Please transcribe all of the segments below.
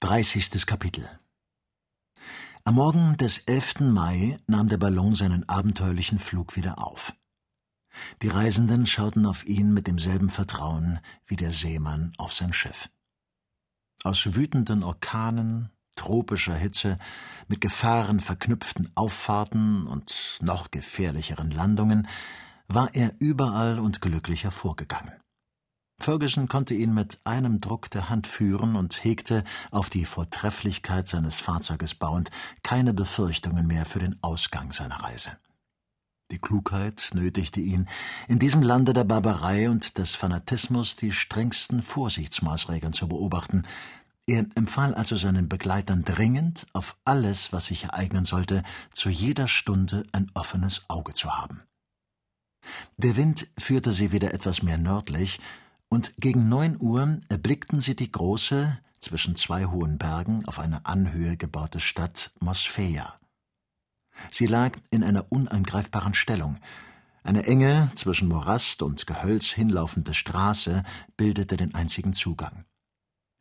30. Kapitel Am Morgen des 11. Mai nahm der Ballon seinen abenteuerlichen Flug wieder auf. Die Reisenden schauten auf ihn mit demselben Vertrauen wie der Seemann auf sein Schiff. Aus wütenden Orkanen, tropischer Hitze, mit Gefahren verknüpften Auffahrten und noch gefährlicheren Landungen war er überall und glücklich hervorgegangen. Ferguson konnte ihn mit einem Druck der Hand führen und hegte, auf die Vortrefflichkeit seines Fahrzeuges bauend, keine Befürchtungen mehr für den Ausgang seiner Reise. Die Klugheit nötigte ihn, in diesem Lande der Barbarei und des Fanatismus die strengsten Vorsichtsmaßregeln zu beobachten. Er empfahl also seinen Begleitern dringend, auf alles, was sich ereignen sollte, zu jeder Stunde ein offenes Auge zu haben. Der Wind führte sie wieder etwas mehr nördlich, und gegen neun Uhr erblickten sie die große, zwischen zwei hohen Bergen auf einer Anhöhe gebaute Stadt Mosfeia. Sie lag in einer unangreifbaren Stellung. Eine enge, zwischen Morast und Gehölz hinlaufende Straße bildete den einzigen Zugang.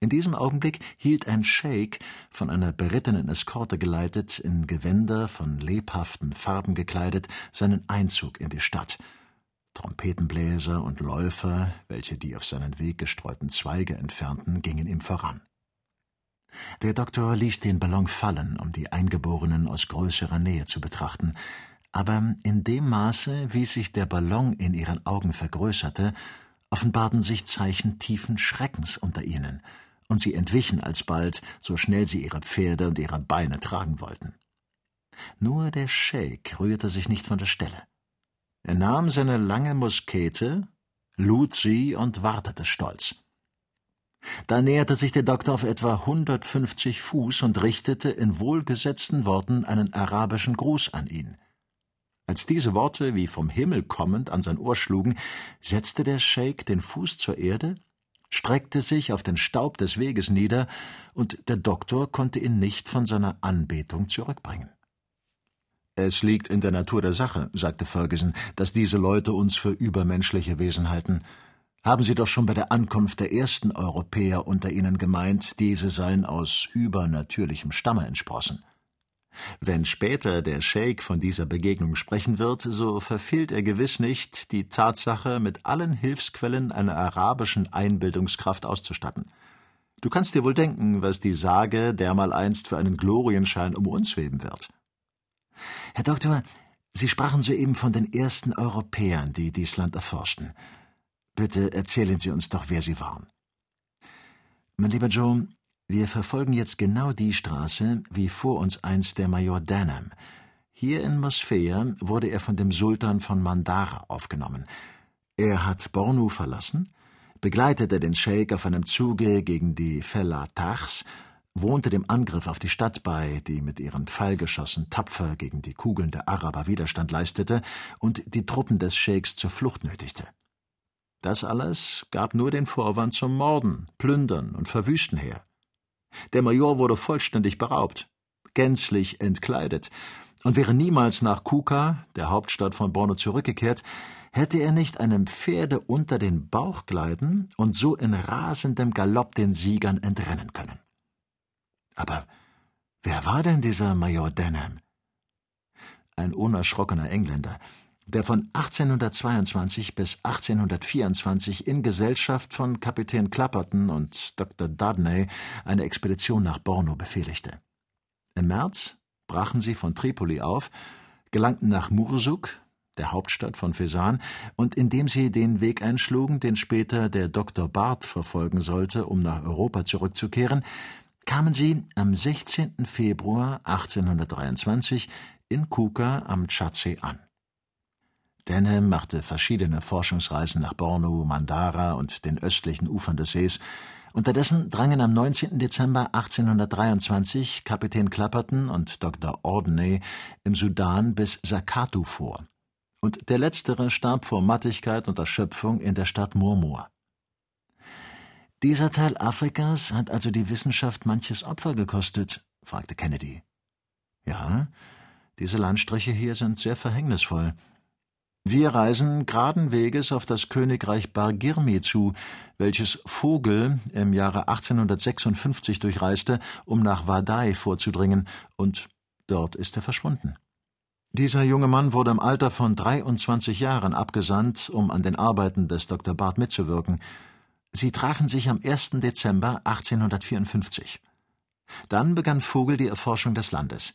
In diesem Augenblick hielt ein Scheik, von einer berittenen Eskorte geleitet, in Gewänder von lebhaften Farben gekleidet, seinen Einzug in die Stadt – Trompetenbläser und Läufer, welche die auf seinen Weg gestreuten Zweige entfernten, gingen ihm voran. Der Doktor ließ den Ballon fallen, um die Eingeborenen aus größerer Nähe zu betrachten, aber in dem Maße, wie sich der Ballon in ihren Augen vergrößerte, offenbarten sich Zeichen tiefen Schreckens unter ihnen, und sie entwichen alsbald, so schnell sie ihre Pferde und ihre Beine tragen wollten. Nur der Scheik rührte sich nicht von der Stelle. Er nahm seine lange Muskete, lud sie und wartete stolz. Da näherte sich der Doktor auf etwa hundertfünfzig Fuß und richtete in wohlgesetzten Worten einen arabischen Gruß an ihn. Als diese Worte wie vom Himmel kommend an sein Ohr schlugen, setzte der Scheik den Fuß zur Erde, streckte sich auf den Staub des Weges nieder, und der Doktor konnte ihn nicht von seiner Anbetung zurückbringen. Es liegt in der Natur der Sache, sagte Ferguson, dass diese Leute uns für übermenschliche Wesen halten. Haben Sie doch schon bei der Ankunft der ersten Europäer unter ihnen gemeint, diese seien aus übernatürlichem Stamme entsprossen. Wenn später der Scheik von dieser Begegnung sprechen wird, so verfehlt er gewiss nicht, die Tatsache mit allen Hilfsquellen einer arabischen Einbildungskraft auszustatten. Du kannst dir wohl denken, was die Sage dermaleinst für einen Glorienschein um uns weben wird. Herr Doktor, Sie sprachen soeben von den ersten Europäern, die dies Land erforschten. Bitte erzählen Sie uns doch, wer sie waren. Mein lieber Joe, wir verfolgen jetzt genau die Straße, wie vor uns einst der Major Denham. Hier in Mosfeia wurde er von dem Sultan von Mandara aufgenommen. Er hat Bornu verlassen, begleitete den Scheik auf einem Zuge gegen die Fellah-Tachs wohnte dem Angriff auf die Stadt bei, die mit ihren Pfeilgeschossen tapfer gegen die Kugeln der Araber Widerstand leistete und die Truppen des Scheiks zur Flucht nötigte. Das alles gab nur den Vorwand zum Morden, Plündern und Verwüsten her. Der Major wurde vollständig beraubt, gänzlich entkleidet, und wäre niemals nach Kuka, der Hauptstadt von Borno, zurückgekehrt, hätte er nicht einem Pferde unter den Bauch gleiten und so in rasendem Galopp den Siegern entrennen können. Aber wer war denn dieser Major Denham? Ein unerschrockener Engländer, der von 1822 bis 1824 in Gesellschaft von Kapitän Clapperton und Dr. Dudney eine Expedition nach Borno befehligte. Im März brachen sie von Tripoli auf, gelangten nach Mursuk, der Hauptstadt von Fesan, und indem sie den Weg einschlugen, den später der Dr. Barth verfolgen sollte, um nach Europa zurückzukehren, kamen sie am 16. Februar 1823 in Kuka am Tschadsee an. Denham machte verschiedene Forschungsreisen nach Bornu, Mandara und den östlichen Ufern des Sees. Unterdessen drangen am 19. Dezember 1823 Kapitän Clapperton und Dr. Ordney im Sudan bis Sakatu vor. Und der letztere starb vor Mattigkeit und Erschöpfung in der Stadt Murmur. Dieser Teil Afrikas hat also die Wissenschaft manches Opfer gekostet? fragte Kennedy. Ja, diese Landstriche hier sind sehr verhängnisvoll. Wir reisen geraden Weges auf das Königreich Bargirmi zu, welches Vogel im Jahre 1856 durchreiste, um nach Vadai vorzudringen, und dort ist er verschwunden. Dieser junge Mann wurde im Alter von 23 Jahren abgesandt, um an den Arbeiten des Dr. Barth mitzuwirken. Sie trafen sich am 1. Dezember 1854. Dann begann Vogel die Erforschung des Landes.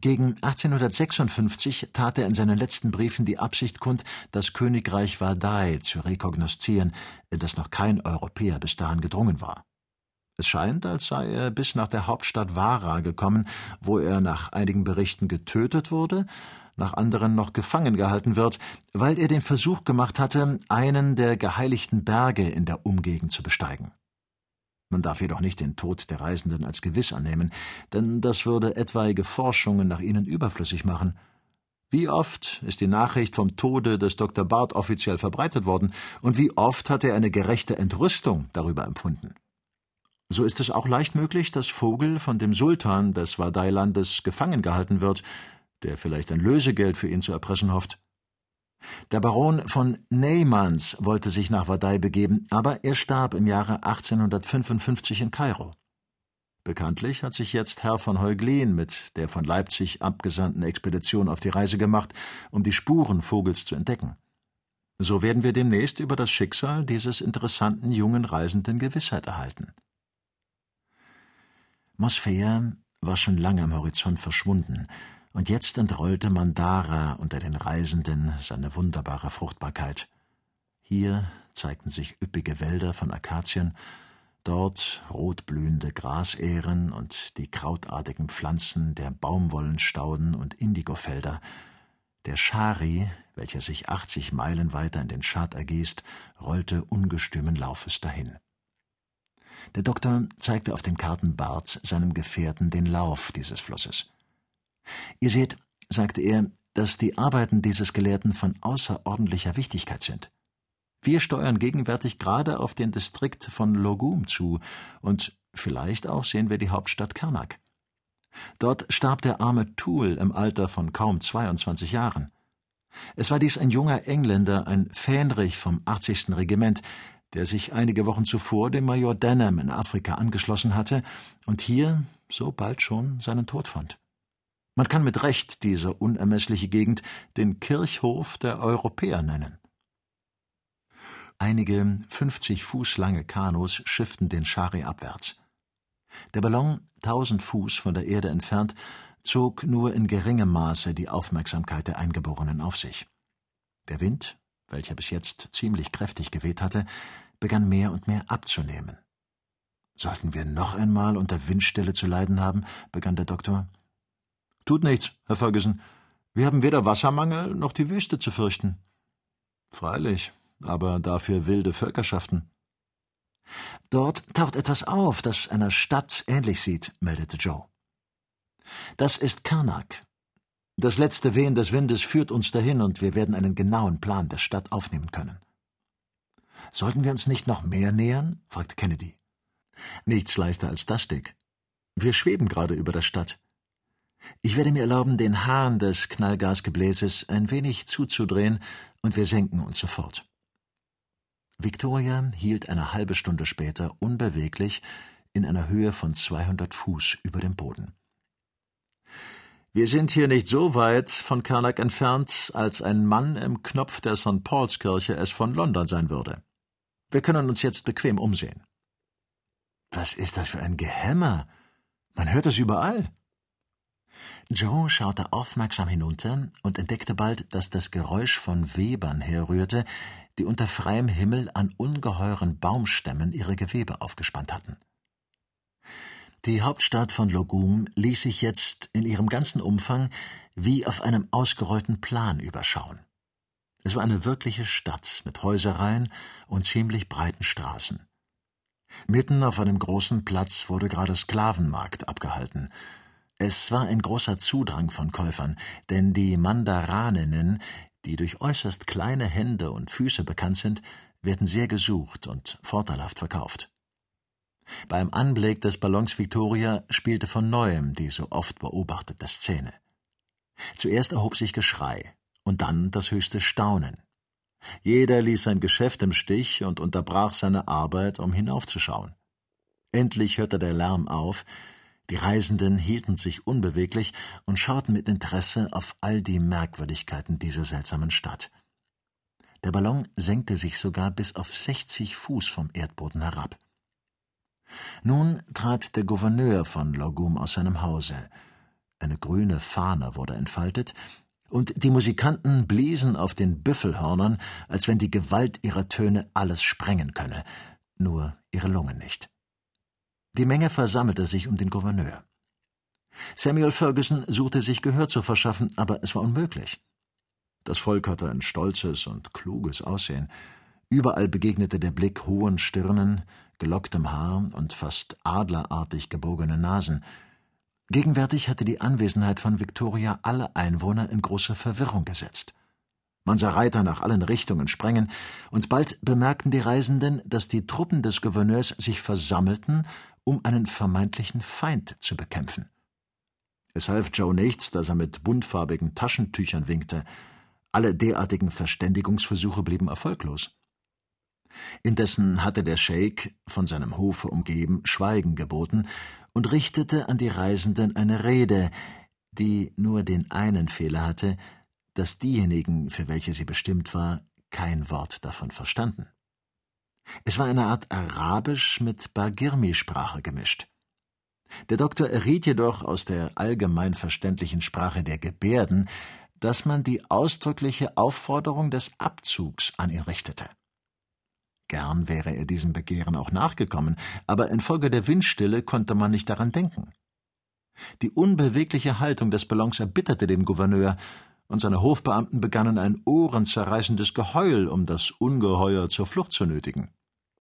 Gegen 1856 tat er in seinen letzten Briefen die Absicht kund, das Königreich Vadai zu rekognoszieren, in das noch kein Europäer bis dahin gedrungen war. Es scheint, als sei er bis nach der Hauptstadt Vara gekommen, wo er nach einigen Berichten getötet wurde, nach anderen noch gefangen gehalten wird, weil er den Versuch gemacht hatte, einen der geheiligten Berge in der Umgegend zu besteigen. Man darf jedoch nicht den Tod der Reisenden als gewiss annehmen, denn das würde etwaige Forschungen nach ihnen überflüssig machen. Wie oft ist die Nachricht vom Tode des Dr. Barth offiziell verbreitet worden, und wie oft hat er eine gerechte Entrüstung darüber empfunden? So ist es auch leicht möglich, dass Vogel von dem Sultan des Wadai-Landes gefangen gehalten wird, der vielleicht ein Lösegeld für ihn zu erpressen hofft. Der Baron von Neymans wollte sich nach Wadai begeben, aber er starb im Jahre 1855 in Kairo. Bekanntlich hat sich jetzt Herr von Heuglin mit der von Leipzig abgesandten Expedition auf die Reise gemacht, um die Spuren Vogels zu entdecken. So werden wir demnächst über das Schicksal dieses interessanten jungen Reisenden Gewissheit erhalten. Mosfeia war schon lange am Horizont verschwunden, und jetzt entrollte Mandara unter den Reisenden seine wunderbare Fruchtbarkeit. Hier zeigten sich üppige Wälder von Akazien, dort rotblühende Grasähren und die krautartigen Pflanzen der Baumwollenstauden und Indigofelder. Der Schari, welcher sich achtzig Meilen weiter in den Schad ergießt, rollte ungestümen Laufes dahin. Der Doktor zeigte auf den Karten Barths seinem Gefährten den Lauf dieses Flusses. Ihr seht, sagte er, dass die Arbeiten dieses Gelehrten von außerordentlicher Wichtigkeit sind. Wir steuern gegenwärtig gerade auf den Distrikt von Logum zu, und vielleicht auch sehen wir die Hauptstadt Karnak. Dort starb der arme Tool im Alter von kaum 22 Jahren. Es war dies ein junger Engländer, ein Fähnrich vom 80. Regiment, der sich einige Wochen zuvor dem Major Denham in Afrika angeschlossen hatte und hier so bald schon seinen Tod fand. Man kann mit Recht diese unermessliche Gegend den Kirchhof der Europäer nennen. Einige fünfzig Fuß lange Kanus schifften den Schari abwärts. Der Ballon, tausend Fuß von der Erde entfernt, zog nur in geringem Maße die Aufmerksamkeit der Eingeborenen auf sich. Der Wind, welcher bis jetzt ziemlich kräftig geweht hatte, begann mehr und mehr abzunehmen. Sollten wir noch einmal unter Windstille zu leiden haben, begann der Doktor. Tut nichts, Herr Ferguson. Wir haben weder Wassermangel noch die Wüste zu fürchten. Freilich, aber dafür wilde Völkerschaften. Dort taucht etwas auf, das einer Stadt ähnlich sieht, meldete Joe. Das ist Karnak. Das letzte Wehen des Windes führt uns dahin und wir werden einen genauen Plan der Stadt aufnehmen können. Sollten wir uns nicht noch mehr nähern? fragte Kennedy. Nichts leichter als das, Dick. Wir schweben gerade über der Stadt. Ich werde mir erlauben, den Hahn des Knallgasgebläses ein wenig zuzudrehen, und wir senken uns sofort. Victoria hielt eine halbe Stunde später unbeweglich in einer Höhe von 200 Fuß über dem Boden. Wir sind hier nicht so weit von Karnak entfernt, als ein Mann im Knopf der St. Paulskirche es von London sein würde. Wir können uns jetzt bequem umsehen. Was ist das für ein Gehämmer? Man hört es überall. Joe schaute aufmerksam hinunter und entdeckte bald, dass das Geräusch von Webern herrührte, die unter freiem Himmel an ungeheuren Baumstämmen ihre Gewebe aufgespannt hatten. Die Hauptstadt von Logum ließ sich jetzt in ihrem ganzen Umfang wie auf einem ausgerollten Plan überschauen. Es war eine wirkliche Stadt mit Häusereien und ziemlich breiten Straßen. Mitten auf einem großen Platz wurde gerade Sklavenmarkt abgehalten, es war ein großer Zudrang von Käufern, denn die Mandaraninnen, die durch äußerst kleine Hände und Füße bekannt sind, werden sehr gesucht und vorteilhaft verkauft. Beim Anblick des Ballons Victoria spielte von neuem die so oft beobachtete Szene. Zuerst erhob sich Geschrei, und dann das höchste Staunen. Jeder ließ sein Geschäft im Stich und unterbrach seine Arbeit, um hinaufzuschauen. Endlich hörte der Lärm auf, die Reisenden hielten sich unbeweglich und schauten mit Interesse auf all die Merkwürdigkeiten dieser seltsamen Stadt. Der Ballon senkte sich sogar bis auf sechzig Fuß vom Erdboden herab. Nun trat der Gouverneur von Logum aus seinem Hause. Eine grüne Fahne wurde entfaltet, und die Musikanten bliesen auf den Büffelhörnern, als wenn die Gewalt ihrer Töne alles sprengen könne, nur ihre Lungen nicht. Die Menge versammelte sich um den Gouverneur. Samuel Ferguson suchte sich Gehör zu verschaffen, aber es war unmöglich. Das Volk hatte ein stolzes und kluges Aussehen. Überall begegnete der Blick hohen Stirnen, gelocktem Haar und fast adlerartig gebogenen Nasen. Gegenwärtig hatte die Anwesenheit von Victoria alle Einwohner in große Verwirrung gesetzt. Man sah Reiter nach allen Richtungen sprengen, und bald bemerkten die Reisenden, dass die Truppen des Gouverneurs sich versammelten, um einen vermeintlichen Feind zu bekämpfen. Es half Joe nichts, dass er mit buntfarbigen Taschentüchern winkte. Alle derartigen Verständigungsversuche blieben erfolglos. Indessen hatte der Scheik, von seinem Hofe umgeben, Schweigen geboten und richtete an die Reisenden eine Rede, die nur den einen Fehler hatte, dass diejenigen, für welche sie bestimmt war, kein Wort davon verstanden. Es war eine Art Arabisch mit Bagirmi-Sprache gemischt. Der Doktor erriet jedoch aus der allgemein verständlichen Sprache der Gebärden, dass man die ausdrückliche Aufforderung des Abzugs an ihn richtete. Gern wäre er diesem Begehren auch nachgekommen, aber infolge der Windstille konnte man nicht daran denken. Die unbewegliche Haltung des Ballons erbitterte den Gouverneur, und seine Hofbeamten begannen ein ohrenzerreißendes Geheul, um das Ungeheuer zur Flucht zu nötigen.